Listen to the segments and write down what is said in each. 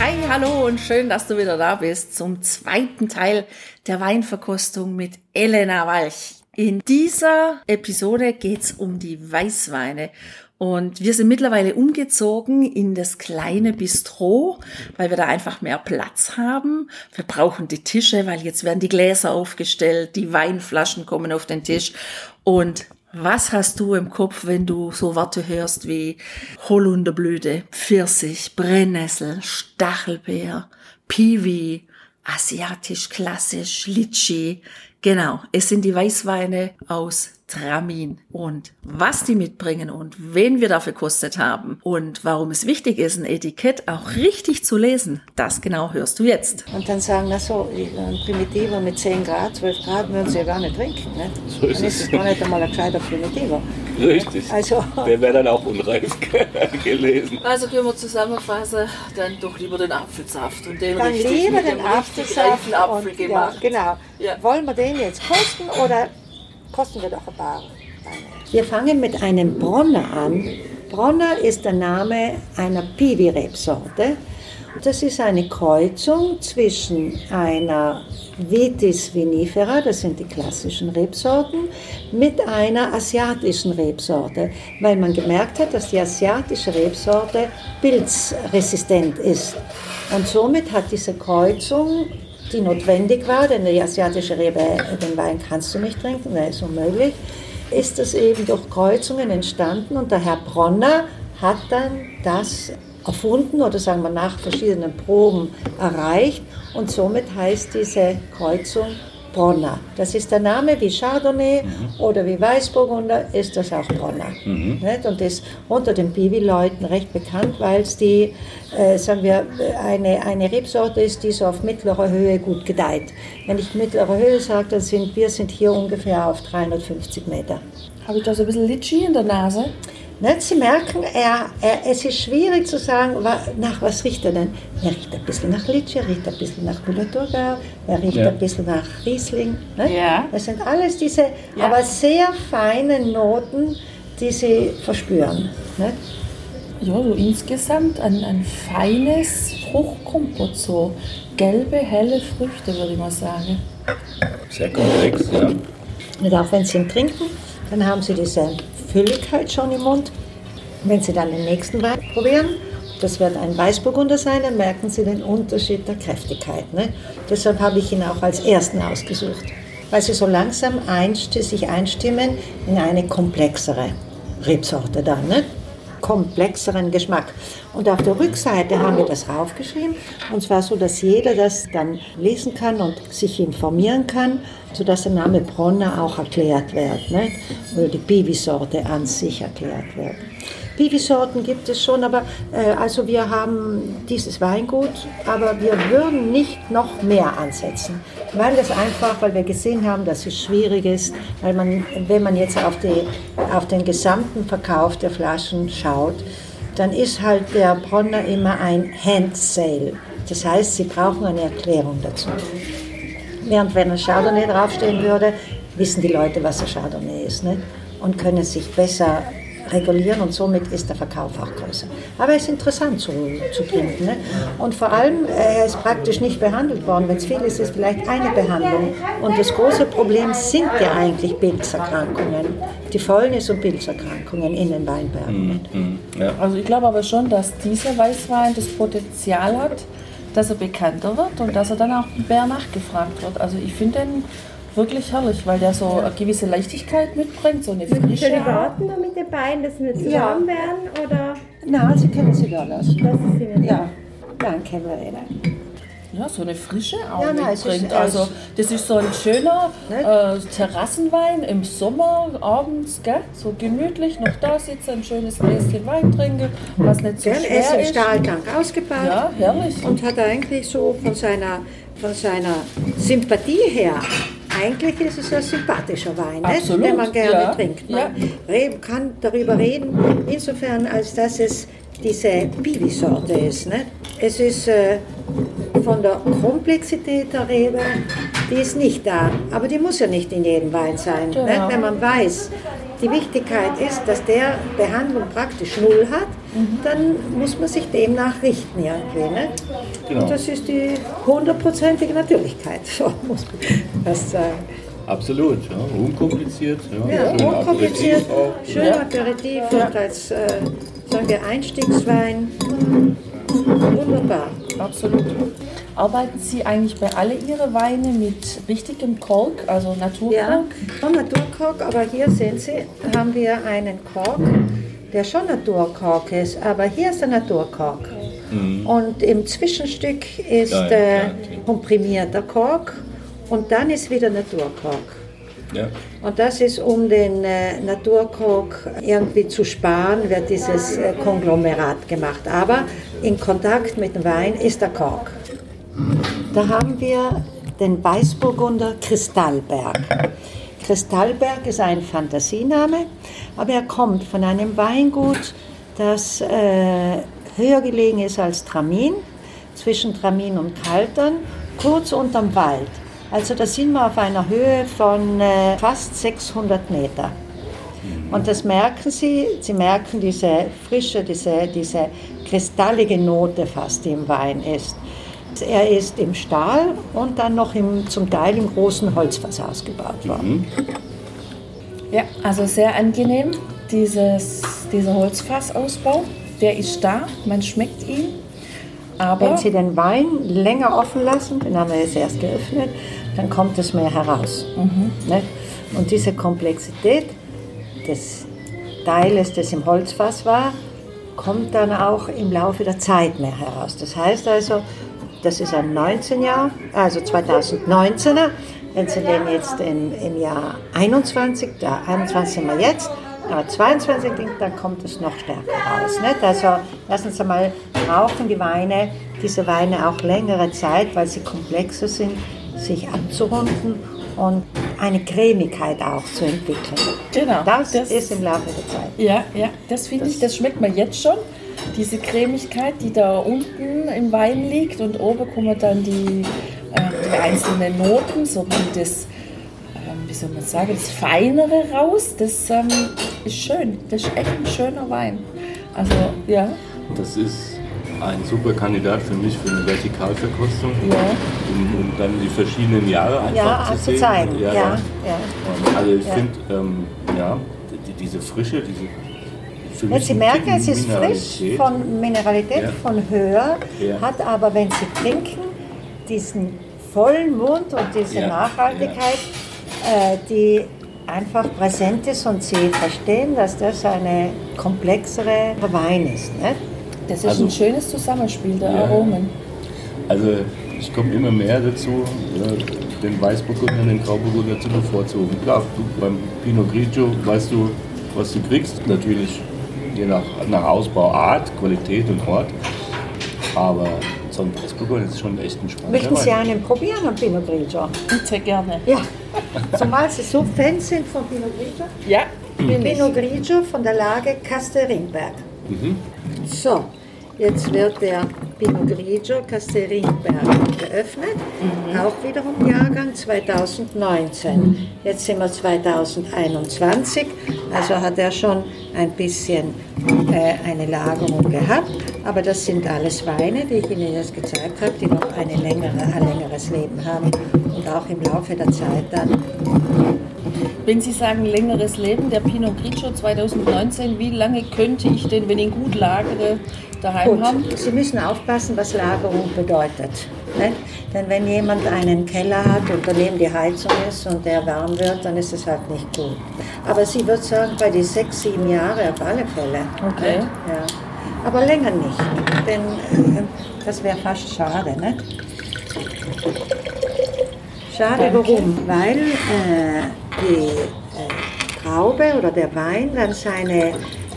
Hi, hallo und schön, dass du wieder da bist zum zweiten Teil der Weinverkostung mit Elena Walch. In dieser Episode geht's um die Weißweine und wir sind mittlerweile umgezogen in das kleine Bistro, weil wir da einfach mehr Platz haben. Wir brauchen die Tische, weil jetzt werden die Gläser aufgestellt, die Weinflaschen kommen auf den Tisch. Und was hast du im Kopf, wenn du so Worte hörst wie Holunderblüte, Pfirsich, Brennnessel, Stachelbeer, Piwi, asiatisch klassisch, Litschi? Genau, es sind die Weißweine aus Tramin und was die mitbringen und wen wir dafür kostet haben und warum es wichtig ist, ein Etikett auch richtig zu lesen, das genau hörst du jetzt. Und dann sagen, na so, ein Primitiver mit 10 Grad, 12 Grad würden sie ja gar nicht trinken. Ne? So ist dann ist es gar nicht einmal ein gescheiter Primitiver. Richtig. Also, Der wäre dann auch unreif gelesen. Also können wir zusammenfassen, dann doch lieber den Apfelsaft und den dann richtig lieber den Apfelsaft. Apfel und, gemacht. Ja, genau. Ja. Wollen wir den jetzt kosten oder kosten wir doch ein paar? Wir fangen mit einem Bronner an. Bronner ist der Name einer Piwi-Rebsorte. Das ist eine Kreuzung zwischen einer Vitis vinifera, das sind die klassischen Rebsorten, mit einer asiatischen Rebsorte, weil man gemerkt hat, dass die asiatische Rebsorte pilzresistent ist. Und somit hat diese Kreuzung, die notwendig war, denn die asiatische Rebe, den Wein kannst du nicht trinken, der ist unmöglich, ist es eben durch Kreuzungen entstanden und der Herr Bronner hat dann das erfunden oder sagen wir nach verschiedenen Proben erreicht und somit heißt diese Kreuzung Bronner. Das ist der Name wie Chardonnay oder wie Weißburgunder ist das auch Bronner. Nicht? Und ist unter den Piwi-Leuten recht bekannt, weil es die, äh, sagen wir, eine, eine Rebsorte ist, die so auf mittlerer Höhe gut gedeiht. Wenn ich mittlere Höhe sage, dann sind wir sind hier ungefähr auf 350 Meter. Habe ich da so ein bisschen Litschi in der Nase? Ne, Sie merken, er, er, es ist schwierig zu sagen, nach was riecht er denn? Er riecht ein bisschen nach Litschi, er riecht ein bisschen nach Müller-Thurgau, er riecht Ja. ein bisschen nach Riesling. Ne? Ja. Das sind alles diese, Ja. aber sehr feine Noten, die Sie verspüren. Ne? Ja, so insgesamt ein, ein feines Fruchtkompott, so gelbe, helle Früchte, würde ich mal sagen. Sehr komplex, ja. Und auch wenn Sie ihn trinken, dann haben Sie diese Fülligkeit schon im Mund. Wenn Sie dann den nächsten Wein probieren, das wird ein Weißburgunder sein, dann merken Sie den Unterschied der Kräftigkeit. Ne? Deshalb habe ich ihn auch als ersten ausgesucht, weil Sie so langsam einst sich einstimmen in eine komplexere Rebsorte dann. Ne? Komplexeren Geschmack. Und auf der Rückseite haben wir das raufgeschrieben, und zwar so, dass jeder das dann lesen kann und sich informieren kann, sodass der Name Bronner auch erklärt wird, nicht? oder die Piwi-Sorte an sich erklärt wird. Piwi-Sorten gibt es schon, aber äh, also wir haben dieses Weingut, aber wir würden nicht noch mehr ansetzen, weil das einfach, weil wir gesehen haben, dass es schwierig ist, weil man, wenn man jetzt auf, die, auf den gesamten Verkauf der Flaschen schaut, dann ist halt der Bronner immer ein Hand-Sale. Das heißt, Sie brauchen eine Erklärung dazu. Während wenn ein Chardonnay draufstehen würde, wissen die Leute, was ein Chardonnay ist ne? und können sich besser regulieren und somit ist der Verkauf auch größer. Aber es ist interessant zu, zu trinken. Ne? Und vor allem, er ist praktisch nicht behandelt worden. Wenn es viel ist, ist vielleicht eine Behandlung. Und das große Problem sind ja eigentlich Pilzerkrankungen, die Fäulnis- und Pilzerkrankungen in den Weinbergen. Mhm. ja. Also ich glaube aber schon, dass dieser Weißwein das Potenzial hat, dass er bekannter wird und dass er dann auch mehr nachgefragt wird. Also ich finde den wirklich herrlich, weil der so eine gewisse Leichtigkeit mitbringt, so eine Soll Frische. ich warten da mit den beiden, dass wir zu Ja. warm werden? Oder Na, Sie können sie da lassen. das ist Ihnen Ja, danke, Verena. Ja, so eine Frische auch Ja, nein, mitbringt. also das ist so ein schöner Ne? äh, Terrassenwein im Sommer, abends, gell? so gemütlich, noch da sitzen, ein schönes Gläschen Wein trinken, was nicht so Gell, er ist schwer ja ist. stahltank ausgebaut Ja, herrlich. und hat eigentlich so von seiner von seiner Sympathie her, eigentlich ist es ein sympathischer Wein? Absolut, den man gerne ja, trinkt. ja. Man re- kann darüber reden, insofern als dass es diese Bibi-Sorte ist. Nicht? Es ist äh, von der Komplexität der Rebe, die ist nicht da, aber die muss ja nicht in jedem Wein sein. Genau. Nicht? Wenn man weiß, die Wichtigkeit ist, dass der Behandlung praktisch null hat, dann muss man sich demnach richten irgendwie. Nicht? Genau. Und das ist die hundertprozentige Natürlichkeit, so muss man das sagen. Absolut, ja. unkompliziert. Ja, Ja, Schön unkompliziert, schön Aperitif und als äh, sagen wir Einstiegswein. Wunderbar. Absolut. Arbeiten Sie eigentlich bei alle Ihre Weine mit richtigem Kork, also Ja, Naturkork? schon Naturkork, aber hier sehen Sie, haben wir einen Kork, der schon Naturkork ist, aber hier ist der Naturkork. Und im Zwischenstück ist Ja, ja, äh, ja, komprimierter Kork und dann ist wieder Naturkork. Ja. Und das ist, um den äh, Naturkork irgendwie zu sparen, wird dieses äh, Konglomerat gemacht. Aber in Kontakt mit dem Wein ist der Kork. Da haben wir den Weißburgunder Kristallberg. Kristallberg ist ein Fantasiename, aber er kommt von einem Weingut, das äh, höher gelegen ist als Tramin, zwischen Tramin und Kaltern, kurz unterm Wald. Also da sind wir auf einer Höhe von äh, fast 600 Meter. Und das merken Sie, Sie merken diese frische, diese, diese kristallige Note fast, die im Wein ist. Er ist im Stahl und dann noch im, zum Teil im großen Holzfass ausgebaut worden. Ja, also sehr angenehm, dieses, dieser Holzfassausbau. Der ist da, man schmeckt ihn. Aber Wenn Sie den Wein länger offen lassen, den haben wir jetzt erst geöffnet, dann kommt es mehr heraus. Ne? Und diese Komplexität des Teiles, das im Holzfass war, kommt dann auch im Laufe der Zeit mehr heraus. Das heißt also, das ist ein 19 Jahr, also 2019er. Wenn Sie den jetzt im, im Jahr 21, da 21 sind wir jetzt, aber 22 denkt, dann kommt es noch stärker raus. Nicht? Also lassen Sie mal, brauchen die Weine, diese Weine auch längere Zeit, weil sie komplexer sind, sich abzurunden und eine Cremigkeit auch zu entwickeln. Genau, Das, das- ist im Laufe der Zeit. ja, ja, das finde ich, das schmeckt man jetzt schon. Diese Cremigkeit, die da unten im Wein liegt und oben kommen dann die, äh, die einzelnen Noten, so wie das, ähm, wie soll man sagen, das Feinere raus. Das ähm, ist schön. Das ist echt ein schöner Wein. Also, ja, Das ist ein super Kandidat für mich für eine Vertikalverkostung, ja. um, um dann die verschiedenen Jahre einfach Ja, zu sehen. zeigen. Ja, ja. Und Also ich Ja. finde, ähm, ja, die, diese Frische, diese Ja, Sie merken, es ist frisch von Mineralität, Ja. von Höhe, Ja. hat aber, wenn Sie trinken, diesen vollen Mund und diese Ja, Nachhaltigkeit, äh, die einfach präsent ist und Sie verstehen, dass das eine komplexere Wein ist. Nicht? Das ist Also- ein schönes Zusammenspiel der Ja. Aromen. Also ich komme immer mehr dazu, äh, den Weißburgunder und den Grauburgunder zu bevorzugen. Klar, du, beim Pinot Grigio weißt du, was du kriegst. Natürlich je nach, nach Ausbauart, Qualität und Ort. Aber so ein Weißburgunder ist schon echt ein spannender Möchten Sie einen probieren, einen Pinot Grigio? Bitte gerne. Ja, zumal Sie so Fans sind von Pinot Grigio. Ja. Pinot Grigio von der Lage Castelringberg. So, jetzt wird der Pinot Grigio Castelringberg geöffnet. Auch wiederum Jahrgang 2019. Jetzt sind wir 2021, also hat er schon ein bisschen äh, eine Lagerung gehabt. Aber das sind alles Weine, die ich Ihnen jetzt gezeigt habe, die noch eine längere, ein längeres Leben haben und auch im Laufe der Zeit dann Wenn Sie sagen längeres Leben, der Pinot Grigio 2019, wie lange könnte ich denn, wenn ich ihn gut lagere, daheim haben? Gut, Sie müssen aufpassen, was Lagerung bedeutet. Nicht? Denn wenn jemand einen Keller hat und daneben die Heizung ist und der warm wird, dann ist es halt nicht gut. Aber sie würde sagen, bei die sechs, sieben Jahre auf alle Fälle. Okay. Nicht? Ja. Aber länger nicht, denn äh, das wäre fast schade. Nicht? Schade, warum? Weil äh, die äh, Traube oder der Wein dann seine,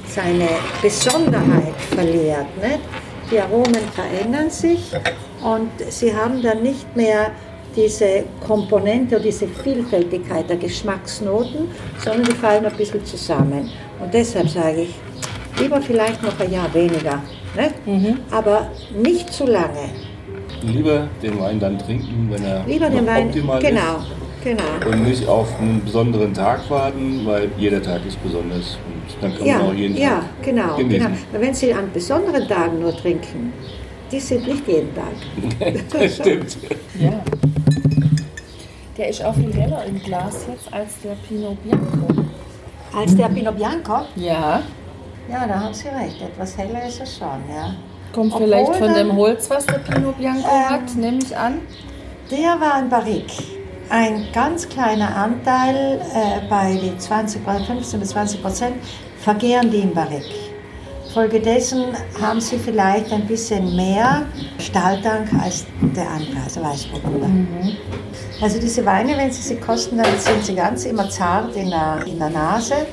seine Besonderheit verliert. Nicht? Die Aromen verändern sich Und sie haben dann nicht mehr diese Komponente oder diese Vielfältigkeit der Geschmacksnoten, sondern die fallen ein bisschen zusammen. Und deshalb sage ich, lieber vielleicht noch ein Jahr weniger, ne? aber nicht zu lange. Lieber den Wein dann trinken, wenn er Lieber den Wein, optimal genau, ist. Genau. Und nicht auf einen besonderen Tag warten, weil jeder Tag ist besonders. Und dann kann Ja, man auch jeden ja, Tag genau, genießen. genau. Wenn Sie an besonderen Tagen nur trinken, die sind nicht jeden Tag. das stimmt. Ja. Der ist auch viel heller im Glas jetzt als der Pinot Bianco. Als der Pinot Bianco, Ja. ja, da haben Sie recht, etwas heller ist er schon, ja. Kommt Obwohl vielleicht von dann- dem Holz, was der Pinot Bianco Ähm, hat, nehme ich an. Der war ein Barrique. Ein ganz kleiner Anteil, äh, bei die 20, bei 15 bis 20 Prozent, vergehren die im Barrique. Folgedessen haben sie vielleicht ein bisschen mehr Stahltank als der andere, also Weißburgunder. Also diese Weine, wenn Sie sie kosten, dann sind sie ganz immer zart in der, in der Nase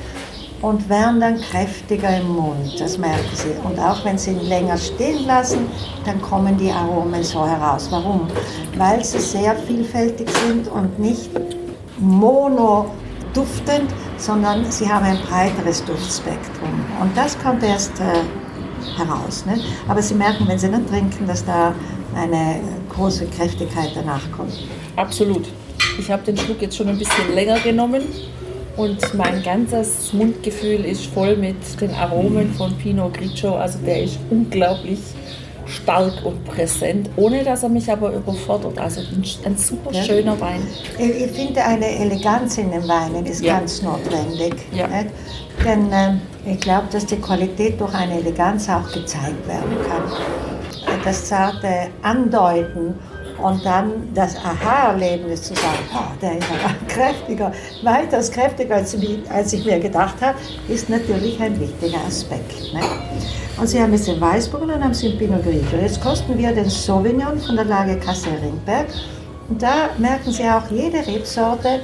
und werden dann kräftiger im Mund, das merken Sie. Und auch wenn Sie ihn länger stehen lassen, dann kommen die Aromen so heraus. Warum? Weil sie sehr vielfältig sind und nicht monoduftend, sondern sie haben ein breiteres Duftspektrum. Und das kommt erst äh, heraus. Ne? Aber Sie merken, wenn Sie dann trinken, dass da eine große Kräftigkeit danach kommt. Absolut. Ich habe den Schluck jetzt schon ein bisschen länger genommen und mein ganzes Mundgefühl ist voll mit den Aromen von Pinot Grigio. Also der ist unglaublich stark und präsent, ohne dass er mich aber überfordert. Also ein, ein super Ja. schöner Wein. Ich, ich finde, eine Eleganz in den Weinen ist Ja. ganz notwendig. Ja. Denn äh, ich glaube, dass die Qualität durch eine Eleganz auch gezeigt werden kann. Das zarte Andeuten und dann das Aha-Erlebnis zu sagen, oh, der ist aber kräftiger, weitaus kräftiger, als, ich- mir gedacht habe, ist natürlich ein wichtiger Aspekt. Ne? Und Sie haben jetzt den Weißburg und dann haben Sie den Pinot Grigio. Jetzt kosten wir den Sauvignon von der Lage Kassel Ringberg. Und da merken Sie auch, jede Rebsorte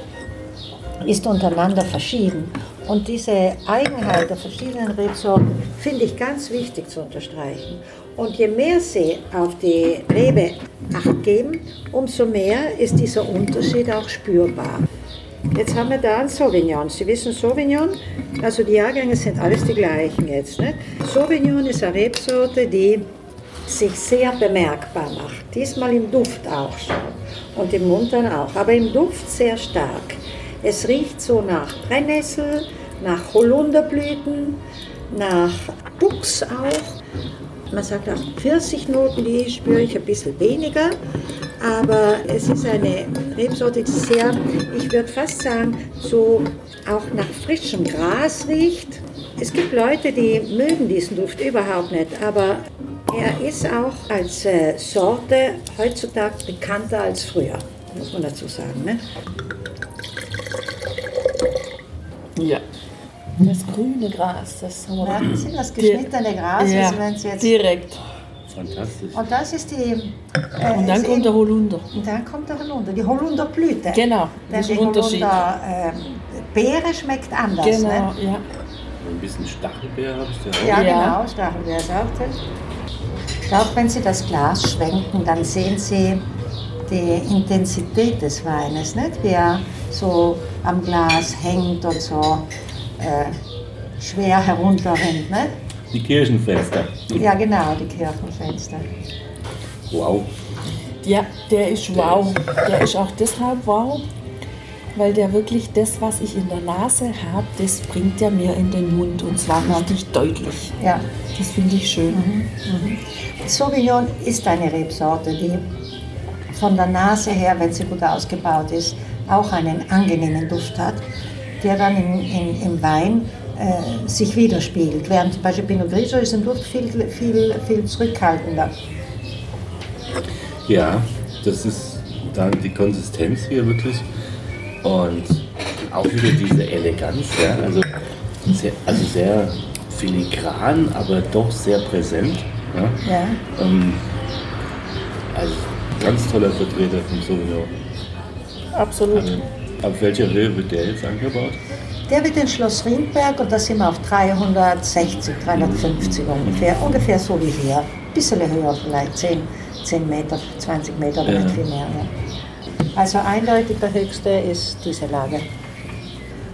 ist untereinander verschieden. Und diese Eigenheit der verschiedenen Rebsorten finde ich ganz wichtig zu unterstreichen. Und je mehr Sie auf die Rebe Acht geben, umso mehr ist dieser Unterschied auch spürbar. Jetzt haben wir da einen Sauvignon. Sie wissen, Sauvignon, also die Jahrgänge sind alles die gleichen jetzt. Ne? Sauvignon ist eine Rebsorte, die sich sehr bemerkbar macht. Diesmal im Duft auch schon und im Mund dann auch, aber im Duft sehr stark. Es riecht so nach Brennnessel, nach Holunderblüten, nach Buchs auch. Man sagt auch Pfirsichnoten, die spüre ich ein bisschen weniger. Aber es ist eine Rebsorte, die sehr, ich würde fast sagen, so auch nach frischem Gras riecht. Es gibt Leute, die mögen diesen Duft überhaupt nicht, aber er ist auch als äh, Sorte heutzutage bekannter als früher, muss man dazu sagen. Ne? Ja. Das grüne Gras, das haben wir Merken Sie das geschnittene Gras, ja, also wenn Sie jetzt direkt. Fantastisch. Und das ist die. Äh, Und dann ist kommt der Holunder. Und dann kommt der Holunder, die Holunderblüte. Genau, Denn das die ist ein Unterschied. Holunder, äh, Beere schmeckt anders. Genau, Ne? ja. Ein bisschen Stachelbeer habe ich da auch. Ja, Ja. genau, Stachelbeer ist auch drin. Ich glaube, wenn Sie das Glas schwenken, dann sehen Sie die Intensität des Weines, nicht? wie er so am Glas hängt und so äh, schwer herunterrinnt. Nicht? Die Kirchenfenster. Ja, genau, die Kirchenfenster. Wow. Ja, der ist wow. Der ist auch deshalb wow, weil der wirklich das, was ich in der Nase habe, das bringt er mir in den Mund und zwar richtig deutlich. Ja. Das finde ich schön. Sauvignon ist eine Rebsorte, die von der Nase her, wenn sie gut ausgebaut ist, auch einen angenehmen Duft hat, der dann in, in, im Wein äh, sich widerspiegelt. Während zum Beispiel Pinot Grigio ist im Duft viel, viel, viel zurückhaltender. Ja, das ist dann die Konsistenz hier wirklich. Und auch wieder diese Eleganz, ja. Also sehr, also sehr filigran, aber doch sehr präsent. Ja. Ja. Ähm, also ganz toller Vertreter vom Sauvignon. Absolut. Also, ab welcher Höhe wird der jetzt angebaut? Der wird in Schloss Riedberg und da sind wir auf 360, 350 ungefähr, ungefähr so wie hier. Ein bisschen höher, vielleicht 10, 10 Meter, 20 Meter oder Ja. nicht viel mehr. Ja. Also eindeutig der höchste ist diese Lage.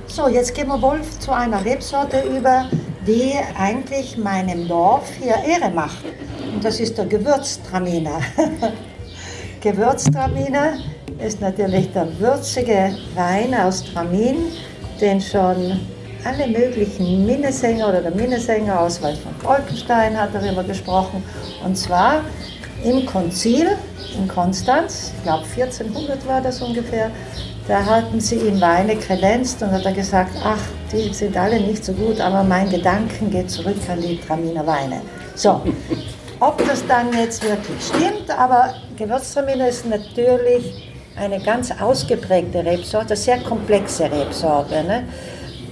So, jetzt gehen wir wohl zu einer Rebsorte über, die eigentlich meinem Dorf hier Ehre macht. Und das ist der Gewürztraminer. Gewürztraminer ist natürlich der würzige Wein aus Tramin, den schon alle möglichen Minnesänger oder der Minnesänger Oswald von Bolkenstein hat darüber gesprochen. Und zwar im Konzil in Konstanz, ich glaube 1400 war das ungefähr, da hatten sie ihm Weine kredenzt und hat er gesagt, ach, die sind alle nicht so gut, aber mein Gedanken geht zurück an die Traminer Weine. So, ob das dann jetzt wirklich stimmt, aber Gewürztraminer ist natürlich eine ganz ausgeprägte Rebsorte, sehr komplexe Rebsorte. Ne?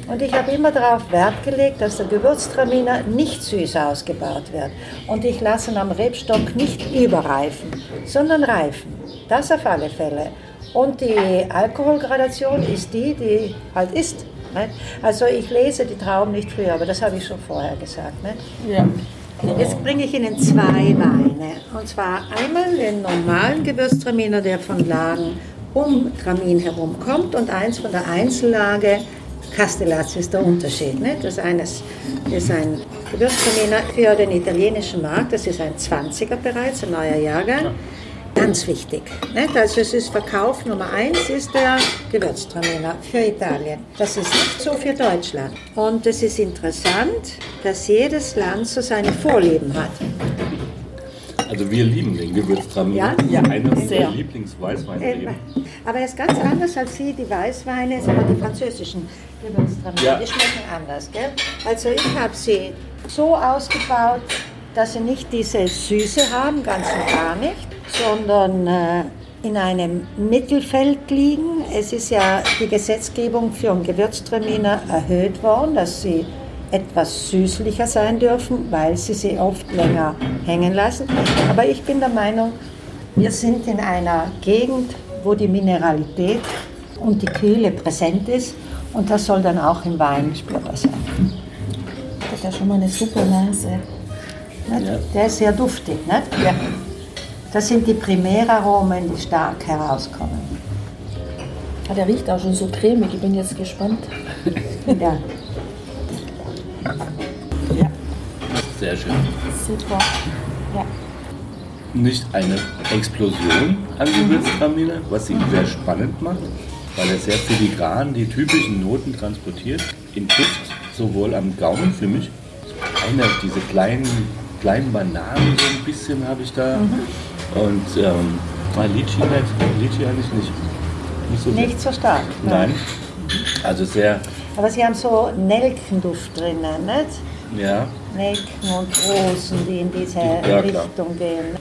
Und ich habe immer darauf Wert gelegt, dass der Gewürztraminer nicht süß ausgebaut wird. Und ich lasse ihn am Rebstock nicht überreifen, sondern reifen. Das auf alle Fälle. Und die Alkoholgradation ist die, die halt ist. Ne? Also ich lese die Trauben nicht früher, aber das habe ich schon vorher gesagt. Ne? Ja. Jetzt bringe ich Ihnen zwei Weine. Und zwar einmal den normalen Gewürztraminer, der von Lagen um Tramin herum kommt, und eins von der Einzellage Castellazzi ist der Unterschied. Ne? Das eine ist ein Gewürztraminer für den italienischen Markt, das ist ein 20er bereits, ein neuer Jahrgang. Ganz wichtig. Nicht? Also es ist Verkauf Nummer eins ist der Gewürztraminer für Italien. Das ist nicht so für Deutschland. Und es ist interessant, dass jedes Land so seine Vorlieben hat. Also wir lieben den Gewürztraminer. Ja? Ja, Einer unserer Lieblingsweißweine. Aber er ist ganz anders als Sie, die Weißweine, wir, die französischen Gewürztraminer. Ja. Die schmecken anders. Gell? Also ich habe sie so ausgebaut, dass sie nicht diese Süße haben, ganz und gar nicht, sondern äh, in einem Mittelfeld liegen. Es ist ja die Gesetzgebung für einen Gewürztraminer erhöht worden, dass sie etwas süßlicher sein dürfen, weil sie sie oft länger hängen lassen. Aber ich bin der Meinung, wir sind in einer Gegend, wo die Mineralität und die Kühle präsent ist und das soll dann auch im Wein spürbar sein. Hat ja schon mal eine super Nase. Nicht? Ja. Der ist sehr duftig. Nicht? Ja. Das sind die Primäraromen, die stark herauskommen. Ah, der riecht auch schon so cremig. Ich bin jetzt gespannt. Ja. Sehr schön. Super. Ja. Nicht eine Explosion an Gewürztraminer, was ihn sehr spannend macht, weil er sehr filigran die typischen Noten transportiert. In Duft sowohl am Gaumen für mich, eine diese kleinen, kleinen Bananen so ein bisschen habe ich da. Und ähm, Litchi nicht, Litchi eigentlich nicht. Nicht so sehr. Nicht so stark. ne? Nein. Also sehr, Aber sie haben so Nelkenduft drinnen, nicht? ja, Nelken und Rosen, die in diese Ja, klar. Richtung gehen.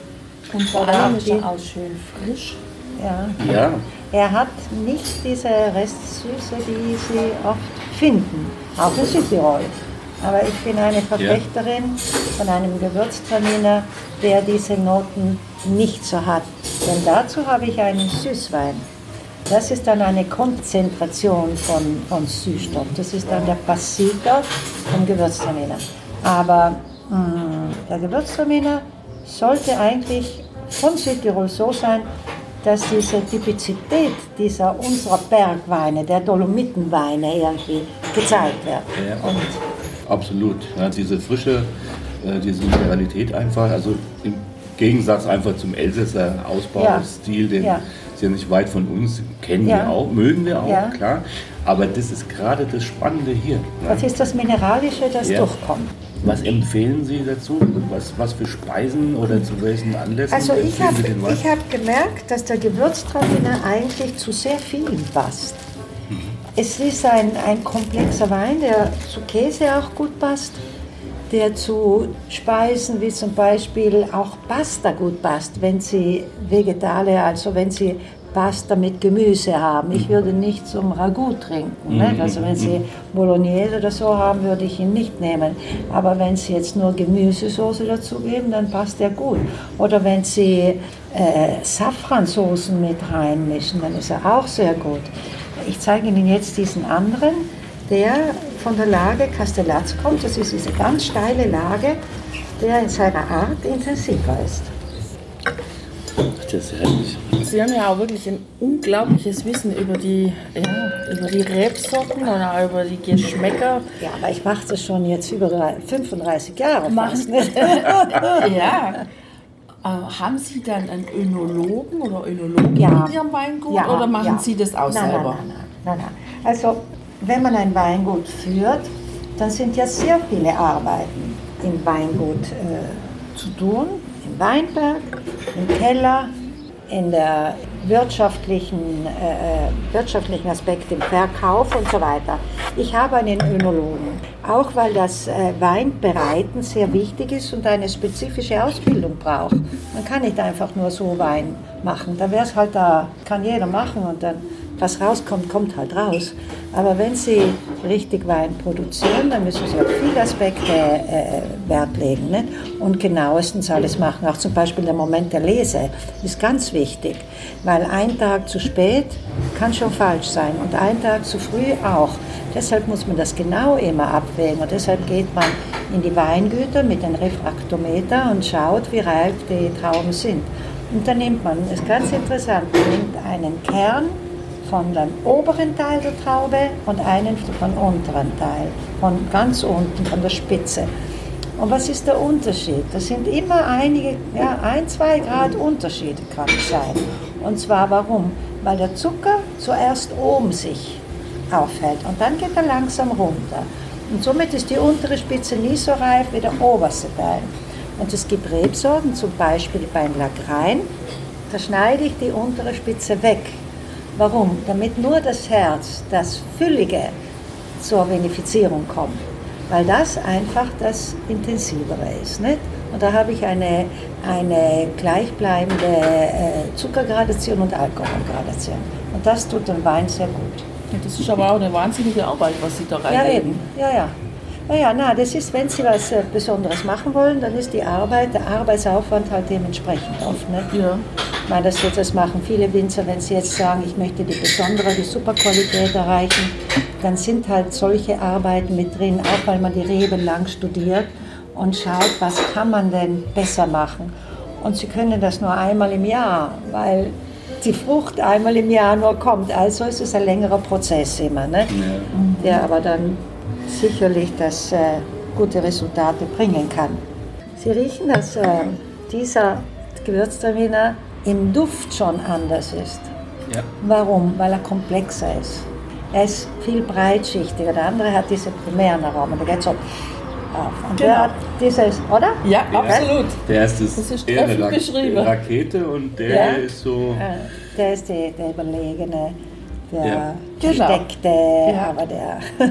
Und vor allem ist er auch schön frisch. Ja. ja, Er hat nicht diese Restsüße, die Sie oft finden, auch in Südtirol. Aber ich bin eine Verfechterin von einem Gewürztraminer, der diese Noten nicht so hat. Denn dazu habe ich einen Süßwein. Das ist dann eine Konzentration von, von Süßstoff. Das ist dann der Passito vom Gewürztraminer. Aber mh, der Gewürztraminer sollte eigentlich von Südtirol so sein, dass diese Typizität dieser unserer Bergweine, der Dolomitenweine irgendwie gezeigt wird. Ja. Und Absolut. Ja, diese Frische, äh, diese Mineralität einfach, also im Gegensatz einfach zum Elsässer Ausbaustil, den Ja. ist ja nicht weit von uns, kennen Ja. wir auch, mögen wir auch, Ja. klar. Aber das ist gerade das Spannende hier. ne? das ist das Mineralische, das durchkommt. Was empfehlen Sie dazu? Was, was für Speisen oder zu welchen Anlässen Also ich habe hab gemerkt, dass der Gewürztraminer eigentlich zu sehr vielen passt. Es ist ein, ein komplexer Wein, der zu Käse auch gut passt, der zu Speisen wie zum Beispiel auch Pasta gut passt, wenn Sie Vegetale, also wenn Sie Pasta mit Gemüse haben. Ich würde nicht zum Ragout trinken. Nicht? Also wenn Sie Bolognese oder so haben, würde ich ihn nicht nehmen. Aber wenn Sie jetzt nur Gemüsesoße dazugeben, dann passt er gut. Oder wenn Sie äh, Safransoßen mit reinmischen, dann ist er auch sehr gut. Ich zeige Ihnen jetzt diesen anderen, der von der Lage Castellaz kommt. Das ist diese ganz steile Lage, der in seiner Art intensiver ist. Das ist herrlich. Sie haben ja auch wirklich ein unglaubliches Wissen über die, ja, über die Rebsorten und auch über die Geschmäcker. Ja, aber ich mache das schon jetzt über drei- 35 Jahre fast. Nicht? Ja. Äh, haben Sie dann einen Önologen oder Önologen Ja. in Ihrem Weingut Ja, oder machen ja. Sie das auch nein, selber? Nein, nein, nein, nein, nein. Also, wenn man ein Weingut führt, dann sind ja sehr viele Arbeiten im Weingut äh, zu tun. Im Weinberg, im Keller, in der wirtschaftlichen, äh, äh, wirtschaftlichen Aspekt im Verkauf und so weiter. Ich habe einen Önologen, auch weil das äh, Weinbereiten sehr wichtig ist und eine spezifische Ausbildung braucht. Man kann nicht einfach nur so Wein machen. Da wäre es halt da, kann jeder machen und dann was rauskommt, kommt halt raus. Aber wenn Sie richtig Wein produzieren, dann müssen Sie auf viele Aspekte äh, Wert legen nicht? und genauestens alles machen. Auch zum Beispiel der Moment der Lese ist ganz wichtig, weil ein Tag zu spät kann schon falsch sein und ein Tag zu früh auch. Deshalb muss man das genau immer abwägen und deshalb geht man in die Weingüter mit dem Refraktometer und schaut, wie reif die Trauben sind. Und dann nimmt man, das ist ganz interessant, man nimmt einen Kern von dem oberen Teil der Traube und einen vom unteren Teil, von ganz unten, von der Spitze. Und was ist der Unterschied? Das sind immer einige, ja, ein, zwei Grad Unterschiede kann es sein. Und zwar warum? Weil der Zucker zuerst oben sich aufhält und dann geht er langsam runter. Und somit ist die untere Spitze nie so reif wie der oberste Teil. Und es gibt Rebsorten, zum Beispiel beim Lagrein, da schneide ich die untere Spitze weg. Warum? Damit nur das Herz, das Füllige, zur Vinifizierung kommt. Weil das einfach das Intensivere ist. Nicht? Und da habe ich eine, eine gleichbleibende äh, Zuckergradation und Alkoholgradation. Und das tut dem Wein sehr gut. Das ist aber auch eine wahnsinnige Arbeit, was Sie da Ja, reinlegen. eben. Ja, ja. Ja, ja, na, das ist, wenn Sie was äh, Besonderes machen wollen, dann ist die Arbeit, der Arbeitsaufwand halt dementsprechend oft. Nicht? Ja. Ich meine, das, das machen viele Winzer, wenn sie jetzt sagen, ich möchte die besondere, die Superqualität erreichen, dann sind halt solche Arbeiten mit drin, auch weil man die Reben lang studiert und schaut, was kann man denn besser machen. Und sie können das nur einmal im Jahr, weil die Frucht einmal im Jahr nur kommt. Also ist es ein längerer Prozess immer, ne? der aber dann sicherlich das äh, gute Resultate bringen kann. Sie riechen, dass äh, dieser Gewürztraminer im Duft schon anders ist. Ja. Warum? Weil er komplexer ist. Er ist viel breitschichtiger. Der andere hat diese primären Aromen. Der geht so auf. Und Genau. der hat dieses, oder? Ja, absolut. Der ist, das Das ist eine treffend beschrieben. Rakete und der Ja. ist so. Äh, Der ist die, der überlegene, der Ja. Genau. versteckte, Ja. aber der.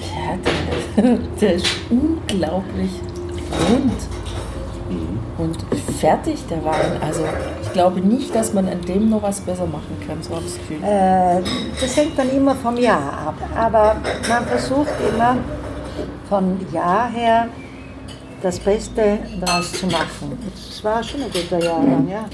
Ja, der, der ist unglaublich rund und fertig, der Wein. Also ich glaube nicht, dass man an dem noch was besser machen kann, so habe ich das Gefühl. Äh, das hängt dann immer vom Jahr ab. Aber man versucht immer vom Jahr her das Beste daraus zu machen. Das war schon ein guter Jahrgang, ja.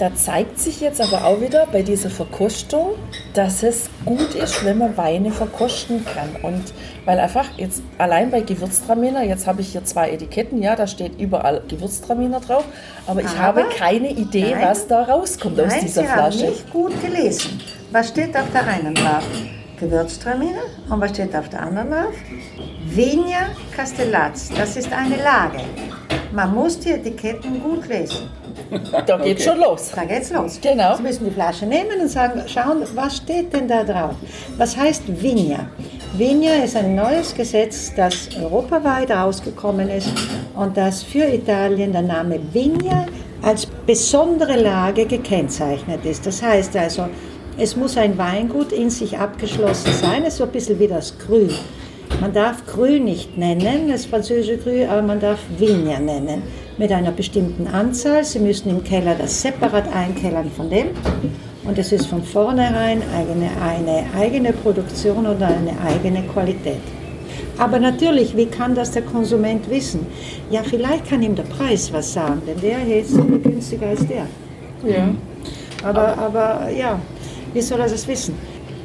Da zeigt sich jetzt aber auch wieder bei dieser Verkostung, dass es gut ist, wenn man Weine verkosten kann. Und weil einfach jetzt allein bei Gewürztraminer, jetzt habe ich hier zwei Etiketten, ja, da steht überall Gewürztraminer drauf, aber ich Aber- habe keine Idee, Nein. was da rauskommt aus Nein, dieser Sie haben Flasche. nicht gut gelesen. Was steht auf der einen drauf? Gewürztraminer. Und was steht auf der anderen drauf? Vigna Castellaz. Das ist eine Lage. Man muss die Etiketten gut lesen. Da geht schon los. Da geht's los. Genau. Sie müssen die Flasche nehmen und sagen, schauen, was steht denn da drauf? Was heißt Vigna? Vigna ist ein neues Gesetz, das europaweit rausgekommen ist und das für Italien der Name Vigna als besondere Lage gekennzeichnet ist. Das heißt also, es muss ein Weingut in sich abgeschlossen sein, es ist so ein bisschen wie das Grün. Man darf Cru nicht nennen, das französische Cru, aber man darf Vigna nennen. Mit einer bestimmten Anzahl. Sie müssen im Keller das separat einkellern von dem. Und es ist von vornherein eigene, eine eigene Produktion oder eine eigene Qualität. Aber natürlich, wie kann das der Konsument wissen? Ja, vielleicht kann ihm der Preis was sagen, denn der hier ist viel günstiger als der. Ja. Aber, aber ja, wie soll er das wissen?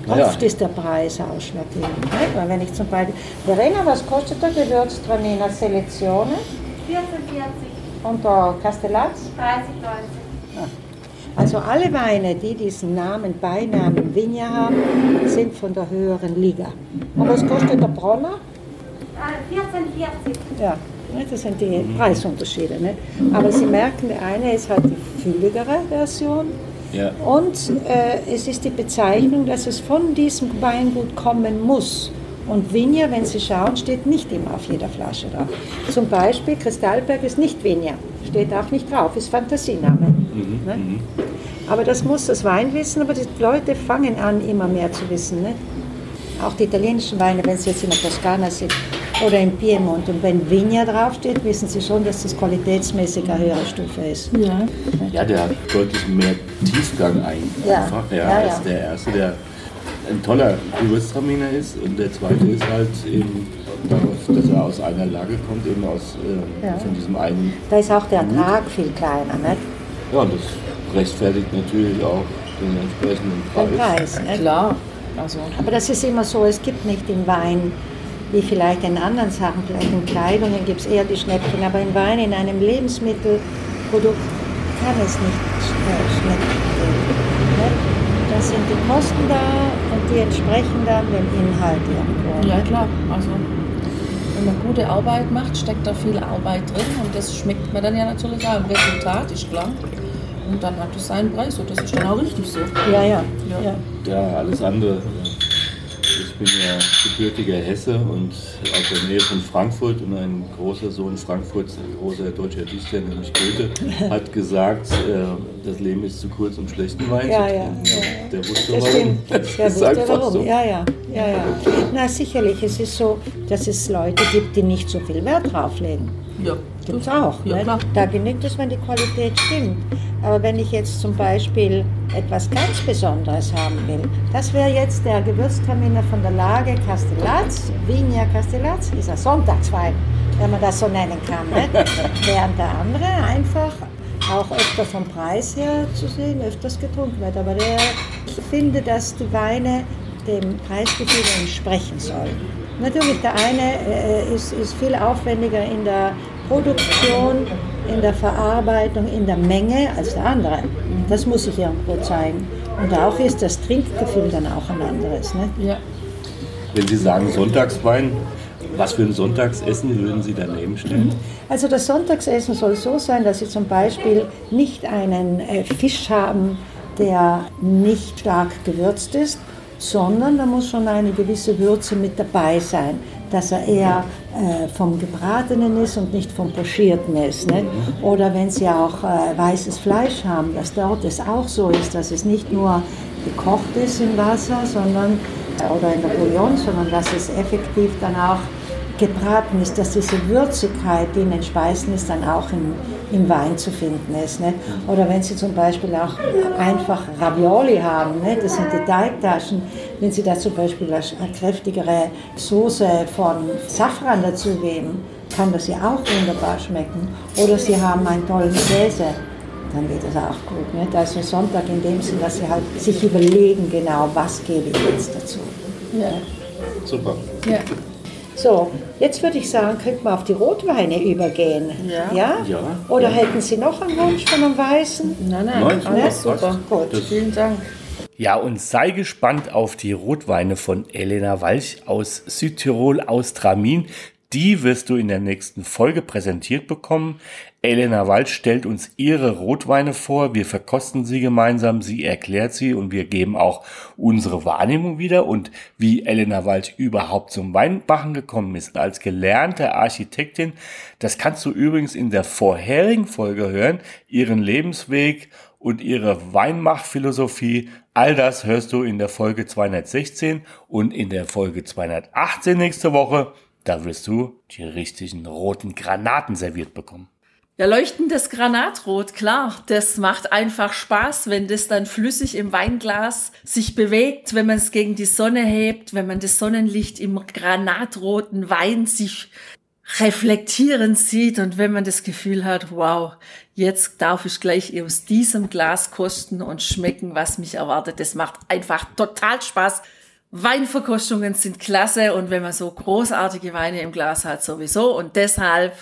Ja. Oft ist der Preis ausschlaggebend. Nicht? Weil wenn ich zum Beispiel, Verena, was kostet der Gewürztraminer Selezione? 44 Und der Castellaz? 30, 90. Also alle Weine, die diesen Namen, Beinamen Vigna haben, sind von der höheren Liga. Und was kostet der Bronner? Ah, 1440. Ja, ne, das sind die Preisunterschiede. Ne? Aber Sie merken, der eine ist halt die fülligere Version Ja. und äh, es ist die Bezeichnung, dass es von diesem Weingut kommen muss. Und Vigna, wenn Sie schauen, steht nicht immer auf jeder Flasche drauf. Zum Beispiel Kristallberg ist nicht Vigna, steht auch nicht drauf, ist Fantasiename. Ne? Aber das muss das Wein wissen, aber die Leute fangen an, immer mehr zu wissen. Ne? Auch die italienischen Weine, wenn sie jetzt in der Toskana sind oder im Piemont und wenn Vigna draufsteht, wissen sie schon, dass das qualitätsmäßig eine höhere Stufe ist. Ja. Ja, der hat deutlich mehr Tiefgang ein- Ja. einfach. Ja, Ja, ja. als der erste, der ein toller Gewürztraminer ist. Und der zweite ist halt eben darauf, dass er aus einer Lage kommt, eben aus äh, Ja. von diesem einen. Da ist auch der Ertrag viel kleiner, ne? Ja, und das rechtfertigt natürlich auch den entsprechenden Den Preis. Preis. Ne? Klar. Also, Aber das ist immer so, es gibt nicht im Wein, wie vielleicht in anderen Sachen, vielleicht in Kleidungen gibt es eher die Schnäppchen, aber im Wein, in einem Lebensmittelprodukt kann es nicht äh, Schnäppchen? Da sind die Kosten da und die entsprechen dann dem Inhalt irgendwo. ja, klar. Also, wenn man gute Arbeit macht, steckt da viel Arbeit drin und das schmeckt man dann ja natürlich auch im Resultat, ist klar. Und dann hat es seinen Preis und das ist dann auch richtig so. Ja, ja. ja. Ja, alles andere. Ich bin ja gebürtiger Hesse und aus der Nähe von Frankfurt und ein großer Sohn Frankfurts, ein großer deutscher Dichter, nämlich Goethe, hat gesagt, äh, das Leben ist zu kurz, um schlechten Wein Ja, zu ja, trinken. ja. Der wusste Das warum. Das Ja, ist wusste warum. so. Ja, ja, ja, ja. Na, sicherlich. Es ist so, dass es Leute gibt, die nicht so viel Wert drauf legen. Ja, Gibt es auch. Ja, ne? Da genügt es, wenn die Qualität stimmt. Aber wenn ich jetzt zum Beispiel etwas ganz Besonderes haben will, das wäre jetzt der Gewürztraminer von der Lage Castellaz, Vigna Castellaz, ist ein Sonntagswein, wenn man das so nennen kann. Ne? Während der andere einfach auch öfter vom Preis her zu sehen, öfters getrunken wird. Aber der, ich finde, dass die Weine dem Preisgefühl entsprechen sollen. Natürlich, der eine äh, ist, ist viel aufwendiger in der Produktion, in der Verarbeitung, in der Menge als der andere. Das muss ich irgendwo zeigen. Und auch ist das Trinkgefühl dann auch ein anderes. Ne? ja. Wenn Sie sagen Sonntagswein, was für ein Sonntagsessen würden Sie daneben stellen? Also das Sonntagsessen soll so sein, dass Sie zum Beispiel nicht einen äh, Fisch haben, der nicht stark gewürzt ist, sondern da muss schon eine gewisse Würze mit dabei sein, dass er eher äh, vom Gebratenen ist und nicht vom Pochierten ist. Ne? Oder wenn Sie auch äh, weißes Fleisch haben, dass dort es auch so ist, dass es nicht nur gekocht ist im Wasser, sondern äh, oder in der Bouillon, sondern dass es effektiv dann auch gebraten ist, dass diese Würzigkeit, die in den Speisen ist, dann auch im, im Wein zu finden ist. Nicht? Oder wenn Sie zum Beispiel auch einfach Ravioli haben, nicht? das sind die Teigtaschen, wenn Sie da zum Beispiel eine kräftigere Soße von Safran dazugeben, kann das ja auch wunderbar schmecken. Oder Sie haben einen tollen Käse, dann geht das auch gut. Nicht? Also Sonntag in dem Sinn, dass Sie halt sich überlegen genau, was gebe ich jetzt dazu. Ja. Super. ja. So, jetzt würde ich sagen, könnten wir auf die Rotweine übergehen. Ja. Ja? Ja. Oder Ja. hätten Sie noch einen Wunsch von einem Weißen? Nein, nein, Nein, alles passt. super. Gut. Vielen Dank. Ja, und sei gespannt auf die Rotweine von Elena Walch aus Südtirol, aus Tramin. Die wirst du in der nächsten Folge präsentiert bekommen. Elena Walch stellt uns ihre Rotweine vor. Wir verkosten sie gemeinsam. Sie erklärt sie und wir geben auch unsere Wahrnehmung wieder und wie Elena Walch überhaupt zum Weinbachen gekommen ist als gelernte Architektin. Das kannst du übrigens in der vorherigen Folge hören. Ihren Lebensweg und ihre Weinmachphilosophie. All das hörst du in der Folge 216 und in der Folge 218 nächste Woche. Da wirst du die richtigen roten Granaten serviert bekommen. Ja, leuchtendes Granatrot, klar. Das macht einfach Spaß, wenn das dann flüssig im Weinglas sich bewegt, wenn man es gegen die Sonne hebt, wenn man das Sonnenlicht im granatroten Wein sich reflektieren sieht und wenn man das Gefühl hat, wow, jetzt darf ich gleich aus diesem Glas kosten und schmecken, was mich erwartet. Das macht einfach total Spaß. Weinverkostungen sind klasse und wenn man so großartige Weine im Glas hat sowieso und deshalb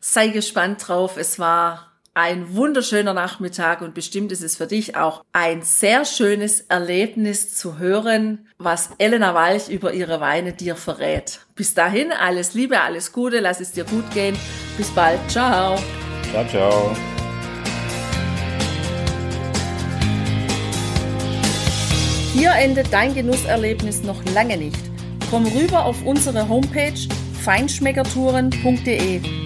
Sei gespannt drauf. Es war ein wunderschöner Nachmittag und bestimmt ist es für dich auch ein sehr schönes Erlebnis zu hören, was Elena Walch über ihre Weine dir verrät. Bis dahin, alles Liebe, alles Gute, lass es dir gut gehen. Bis bald. Ciao. Ciao, ciao. Hier endet dein Genusserlebnis noch lange nicht. Komm rüber auf unsere Homepage feinschmeckertouren.de